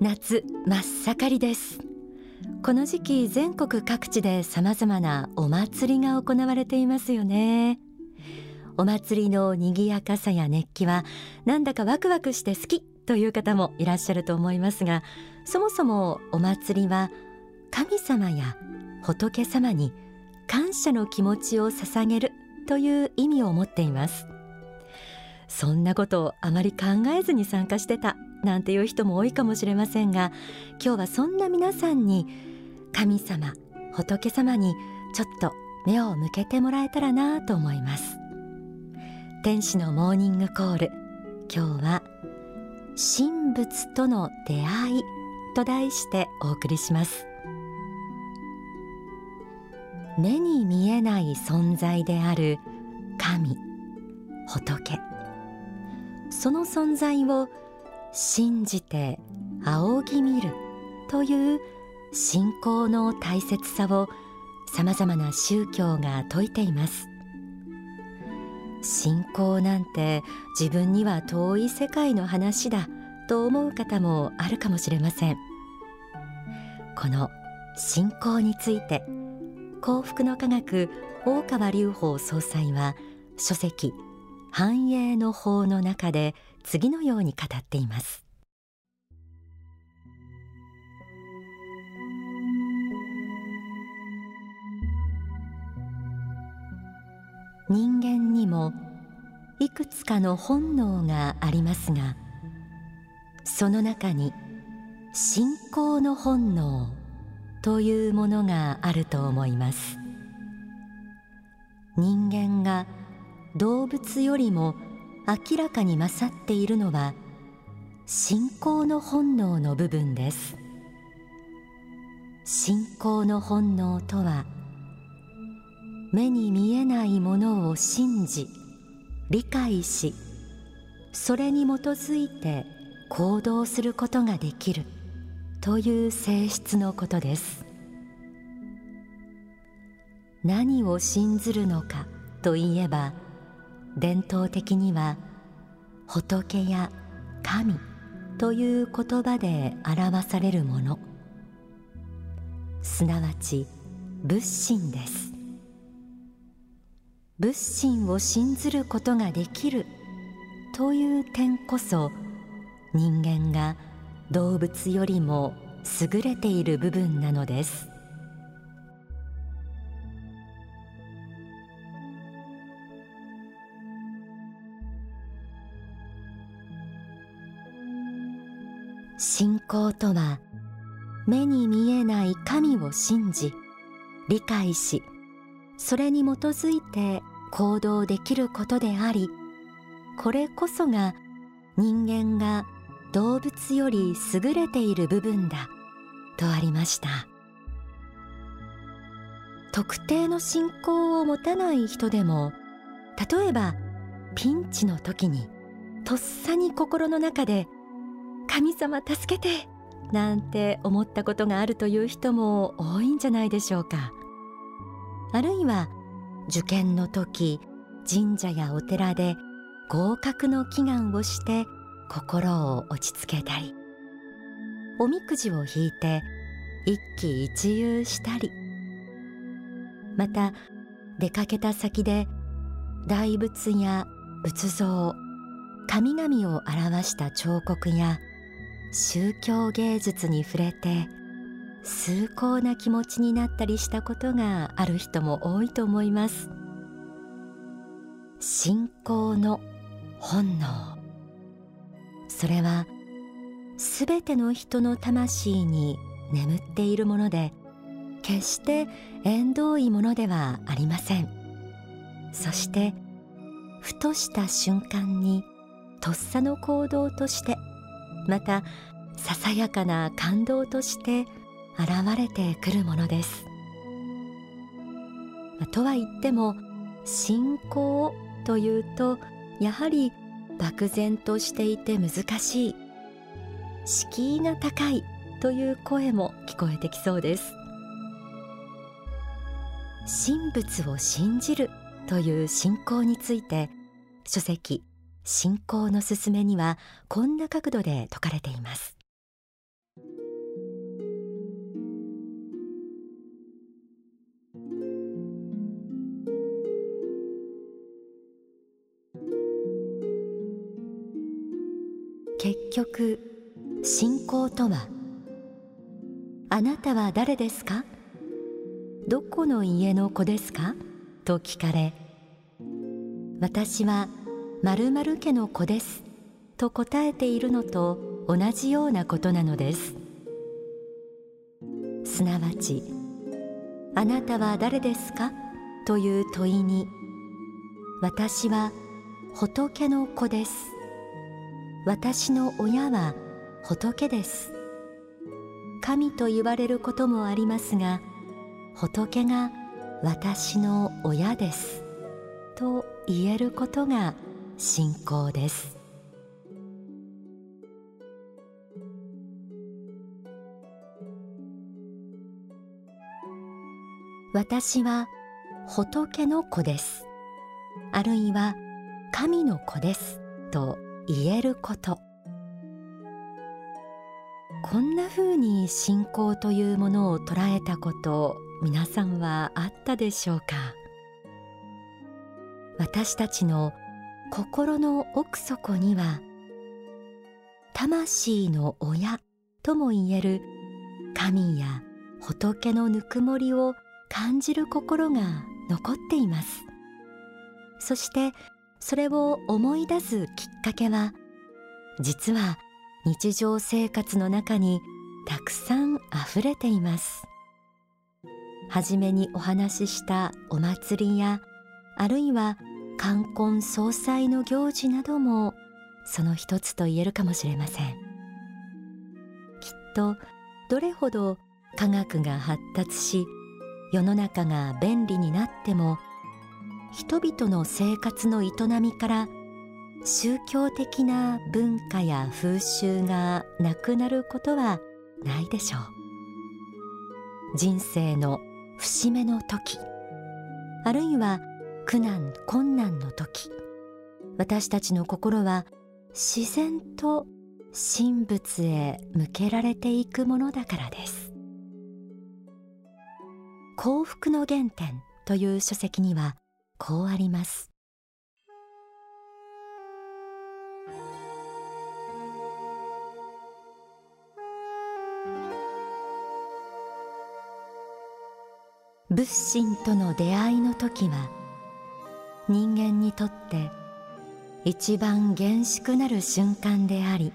夏真っ盛りです。この時期全国各地で様々なお祭りが行われていますよね。お祭りの賑やかさや熱気はなんだかワクワクして好きという方もいらっしゃると思いますがそもそもお祭りは神様や仏様に感謝の気持ちを捧げるという意味を持っています。そんなことをあまり考えずに参加してたなんていう人も多いかもしれませんが今日はそんな皆さんに神様仏様にちょっと目を向けてもらえたらなと思います。天使のモーニングコール。今日は神仏との出会いと題してお送りします。目に見えない存在である神仏。その存在を信じて仰ぎ見るという信仰の大切さをさまざまな宗教が説いています。信仰なんて自分には遠い世界の話だと思う方もあるかもしれません。この信仰について幸福の科学大川隆法総裁は書籍繁栄の法の中で次のように語っています。人間にもいくつかの本能がありますがその中に信仰の本能というものがあると思います。人間が動物よりも明らかに勝っているのは信仰の本能の部分です。信仰の本能とは目に見えないものを信じ理解しそれに基づいて行動することができるという性質のことです。何を信ずるのかといえば伝統的には仏や神という言葉で表されるもの。すなわち仏心です。仏心を信ずることができるという点こそ人間が動物よりも優れている部分なのです。信仰とは目に見えない神を信じ理解しそれに基づいて行動できることでありこれこそが人間が動物より優れている部分だとありました。特定の信仰を持たない人でも例えばピンチの時にとっさに心の中で神様助けてなんて思ったことがあるという人も多いんじゃないでしょうか。あるいは受験の時神社やお寺で合格の祈願をして心を落ち着けたりおみくじを引いて一喜一憂したりまた出かけた先で大仏や仏像神々を表した彫刻や宗教芸術に触れて崇高な気持ちになったりしたことがある人も多いと思います。信仰の本能。それはすべての人の魂に眠っているもので決して縁遠いものではありません。そしてふとした瞬間にとっさの行動としてまたささやかな感動として現れてくるものです。とは言っても信仰というとやはり漠然としていて難しい敷居が高いという声も聞こえてきそうです。神仏を信じるという信仰について書籍信仰の勧めにはこんな角度で説かれています。結局信仰とはあなたは誰ですか？どこの家の子ですか？と聞かれ私は〇〇家の子ですと答えているのと同じようなことなのです。すなわちあなたは誰ですか？という問いに私は仏の子です私の親は仏です神と言われることもありますが仏が私の親ですと言えることが信仰です。私は仏の子です。あるいは神の子ですと言えること。こんな風に信仰というものを捉えたこと皆さんはあったでしょうか？私たちの心の奥底には魂の親とも言える神や仏のぬくもりを感じる心が残っています。そしてそれを思い出すきっかけは実は日常生活の中にたくさんあふれています。はじめにお話ししたお祭りやあるいは冠婚葬祭の行事などもその一つと言えるかもしれません。きっとどれほど科学が発達し世の中が便利になっても人々の生活の営みから宗教的な文化や風習がなくなることはないでしょう。人生の節目の時。あるいは苦難困難の時。私たちの心は自然と神仏へ向けられていくものだからです。幸福の原点という書籍にはこうあります。仏心との出会いの時は人間にとって一番厳粛なる瞬間であり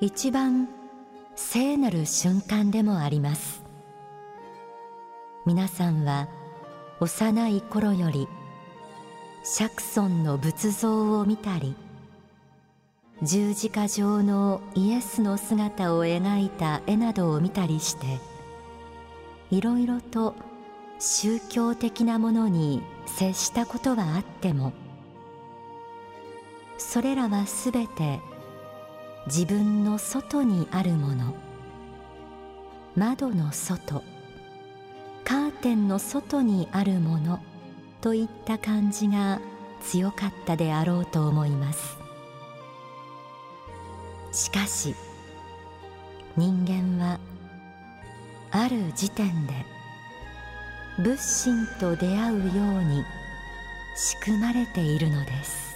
一番聖なる瞬間でもあります。皆さんは幼い頃より釈尊の仏像を見たり十字架上のイエスの姿を描いた絵などを見たりしていろいろと宗教的なものに接したことはあってもそれらはすべて自分の外にあるもの。窓の外カーテンの外にあるものといった感じが強かったであろうと思います。しかし人間はある時点で仏心と出会うように仕組まれているのです。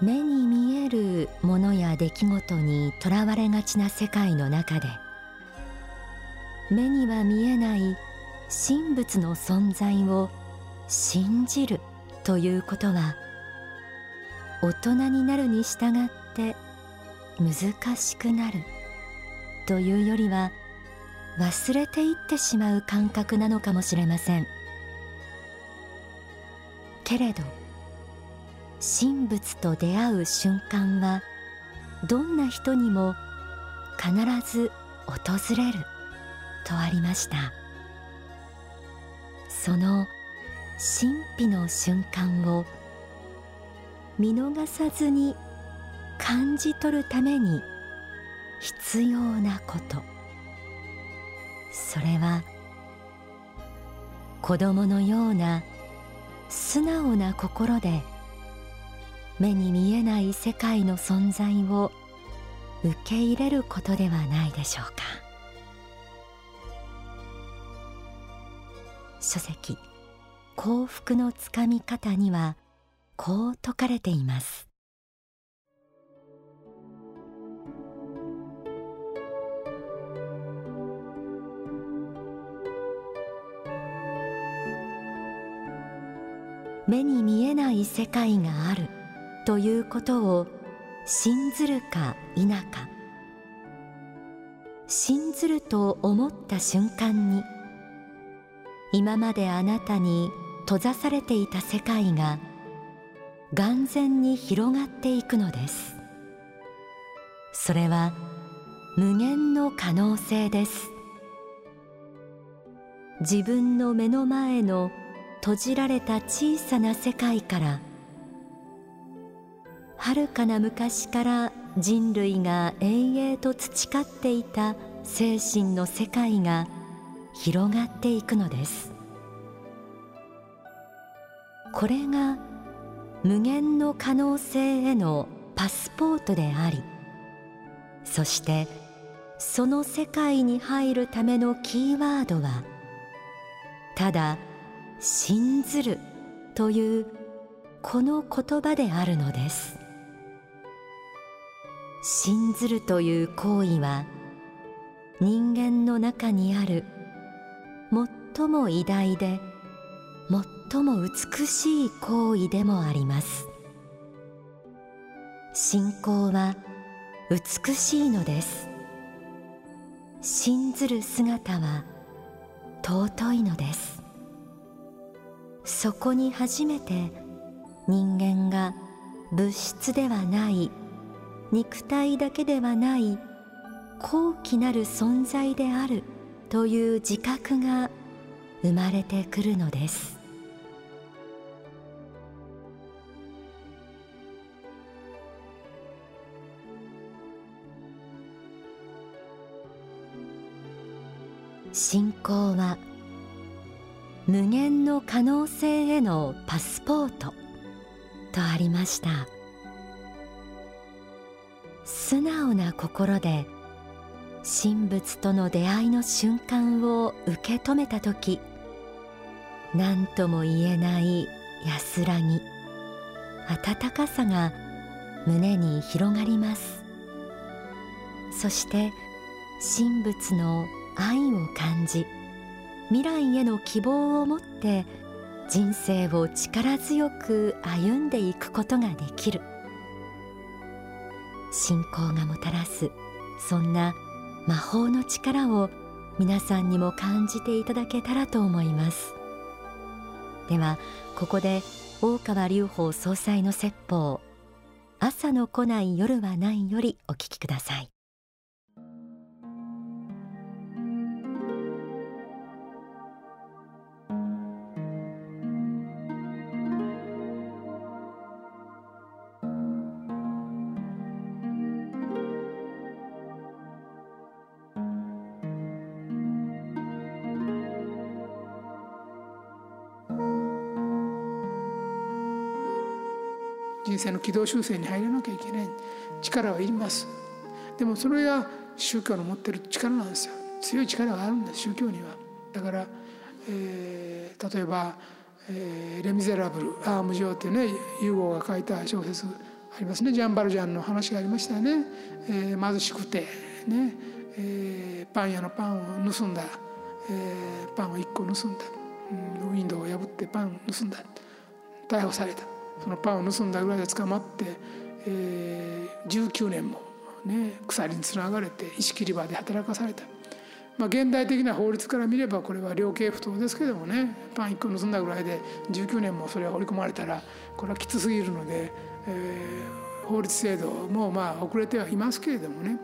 目に見えるものや出来事にとらわれがちな世界の中で目には見えない神仏の存在を信じるということは大人になるに従ってて難しくなる。というよりは忘れていってしまう感覚なのかもしれません。けれど神仏と出会う瞬間はどんな人にも必ず訪れるとありました。その神秘の瞬間を見逃さずに感じ取るために必要なこと。それは子供のような素直な心で目に見えない世界の存在を受け入れることではないでしょうか。書籍幸福のつかみ方にはこう説かれています。目に見えない世界があるということを信ずるか否か。信ずると思った瞬間に今まであなたに閉ざされていた世界が眼前に広がっていくのです。それは無限の可能性です。自分の目の前の閉じられた小さな世界から遥かな昔から人類が永遠と培っていた精神の世界が広がっていくのです。これが無限の可能性へのパスポートでありそしてその世界に入るためのキーワードはただ「信ずるというこの言葉であるのです。信ずるという行為は人間の中にある最も偉大で最も美しい行為でもあります。信仰は美しいのです。信ずる姿は尊いのです。そこに初めて人間が物質ではない肉体だけではない高貴なる存在であるという自覚が生まれてくるのです。信仰は無限の可能性へのパスポート。とありました。素直な心で神仏との出会いの瞬間を受け止めた時何とも言えない安らぎ温かさが胸に広がります。そして神仏の愛を感じ未来への希望を持って人生を力強く歩んでいくことができる。信仰がもたらすそんな魔法の力を皆さんにも感じていただけたらと思います。ではここで大川隆法総裁の説法。朝の来ない夜はないよりお聞きください。人生の軌道修正に入らなきゃいけない。力はいります。でもそれが宗教の持ってる力なんですよ。強い力があるんです宗教には。だから、えー、例えば、えー「レ・ミゼラブル」「アーム上」っていうねユーゴが書いた小説ありますね。ジャン・バルジャンの話がありましたよね、えー、貧しくて。ね、えー、パン屋のパンを盗んだ、えー、パンを1個盗んだ、うん、ウィンドウを破ってパンを盗んだ。逮捕された。そのパンを盗んだぐらいで捕まって、えー、19年も、ね、鎖につながれて石切り場で働かされた。まあ、現代的な法律から見ればこれは量刑不当ですけどもねパン1個盗んだぐらいで19年もそれが織り込まれたらこれはきつすぎるので、えー、法律制度もまあ遅れてはいますけれどもね、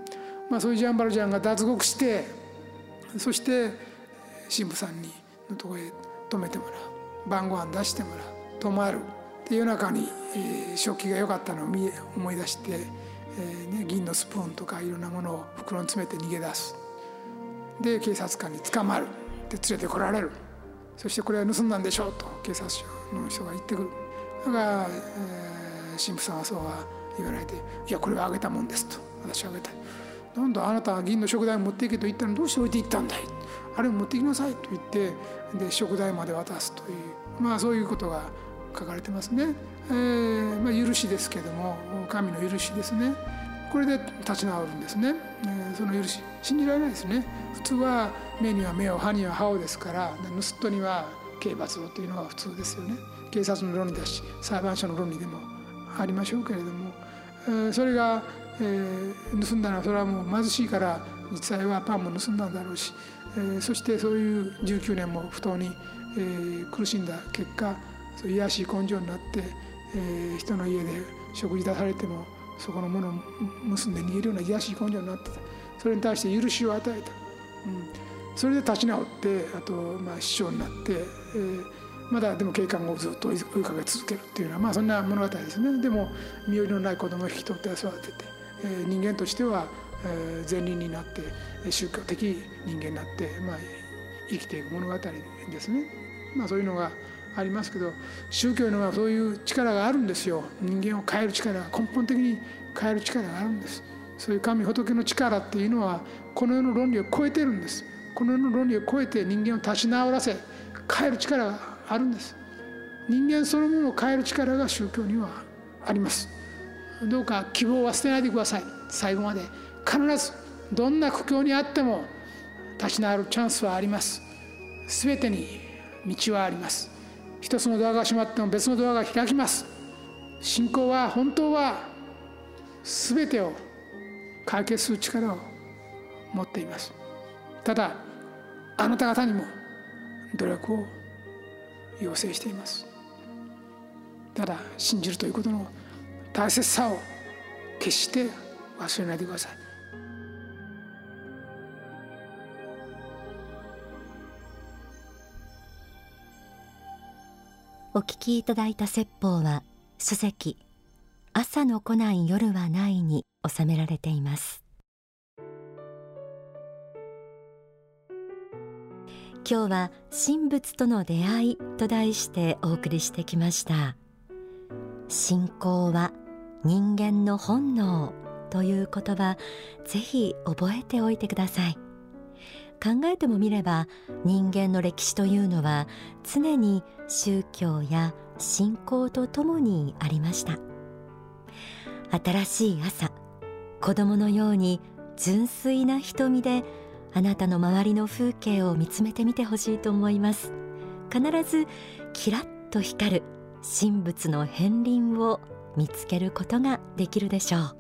まあ、そういうジャンバルジャンが脱獄してそして神父さんにのとこへ泊めてもらう晩ご飯出してもらう泊まる。で夜中に、えー、食器が良かったのを思い出して、えーね、銀のスプーンとかいろんなものを袋に詰めて逃げ出す。で警察官に捕まる。で連れてこられる。そしてこれは盗んだんでしょうと警察署の人が言ってくる。だから、えー、神父さんはそうは言われて「いやこれはあげたもんです」と「私はあげた」なんだあなたは銀の食材持っていけと言ったのどうして置いていったんだい？あれを持ってきなさいと言ってで食材まで渡すという。まあそういうことが書かれてますね。えーまあ、許しですけども神の許しですね。これで立ち直るんですね、えー、その許し信じられないですね。普通は目には目を歯には歯をですから盗人には刑罰をというのが普通ですよね。警察の論理だし裁判所の論理でもありましょうけれども、えー、それが、えー、盗んだのはそれはもう貧しいから実際はパンも盗んだんだろうし、えー、そしてそういう19年も不当に、えー、苦しんだ結果そう癒しい根性になって、えー、人の家で食事出されてもそこのものを結んで逃げるような癒しい根性になってた。それに対して許しを与えた、うん、それで立ち直ってあとまあ師匠になって、えー、まだでも警官をずっと追いかけ続けるっていうのはまあそんな物語ですね。でも身寄りのない子供を引き取って育てて、えー、人間としては、えー、善人になって宗教的人間になって、まあ、生きていく物語ですね。まあ、そういうのがありますけど宗教のはそういう力があるんですよ。人間を変える力が根本的に変える力があるんです。そういう神仏の力っていうのはこの世の論理を超えてるんです。この世の論理を超えて人間を立ち直らせ変える力があるんです。人間そのものを変える力が宗教にはあります。どうか希望は捨てないでください。最後まで。必ずどんな苦境にあっても立ち直るチャンスはあります。全てに道はあります。一つのドアが閉まっても別のドアが開きます。信仰は本当は全てを解決する力を持っています。ただあなた方にも努力を要請しています。ただ信じるということの大切さを決して忘れないでください。お聞きいただいた説法は書籍朝の来ない夜はないに収められています。今日は神仏との出会いと題してお送りしてきました。信仰は人間の本能という言葉ぜひ覚えておいてください。考えてもみれば人間の歴史というのは常に宗教や信仰とともにありました。新しい朝子供のように純粋な瞳であなたの周りの風景を見つめてみてほしいと思います。必ずキラッと光る神仏の片鱗を見つけることができるでしょう。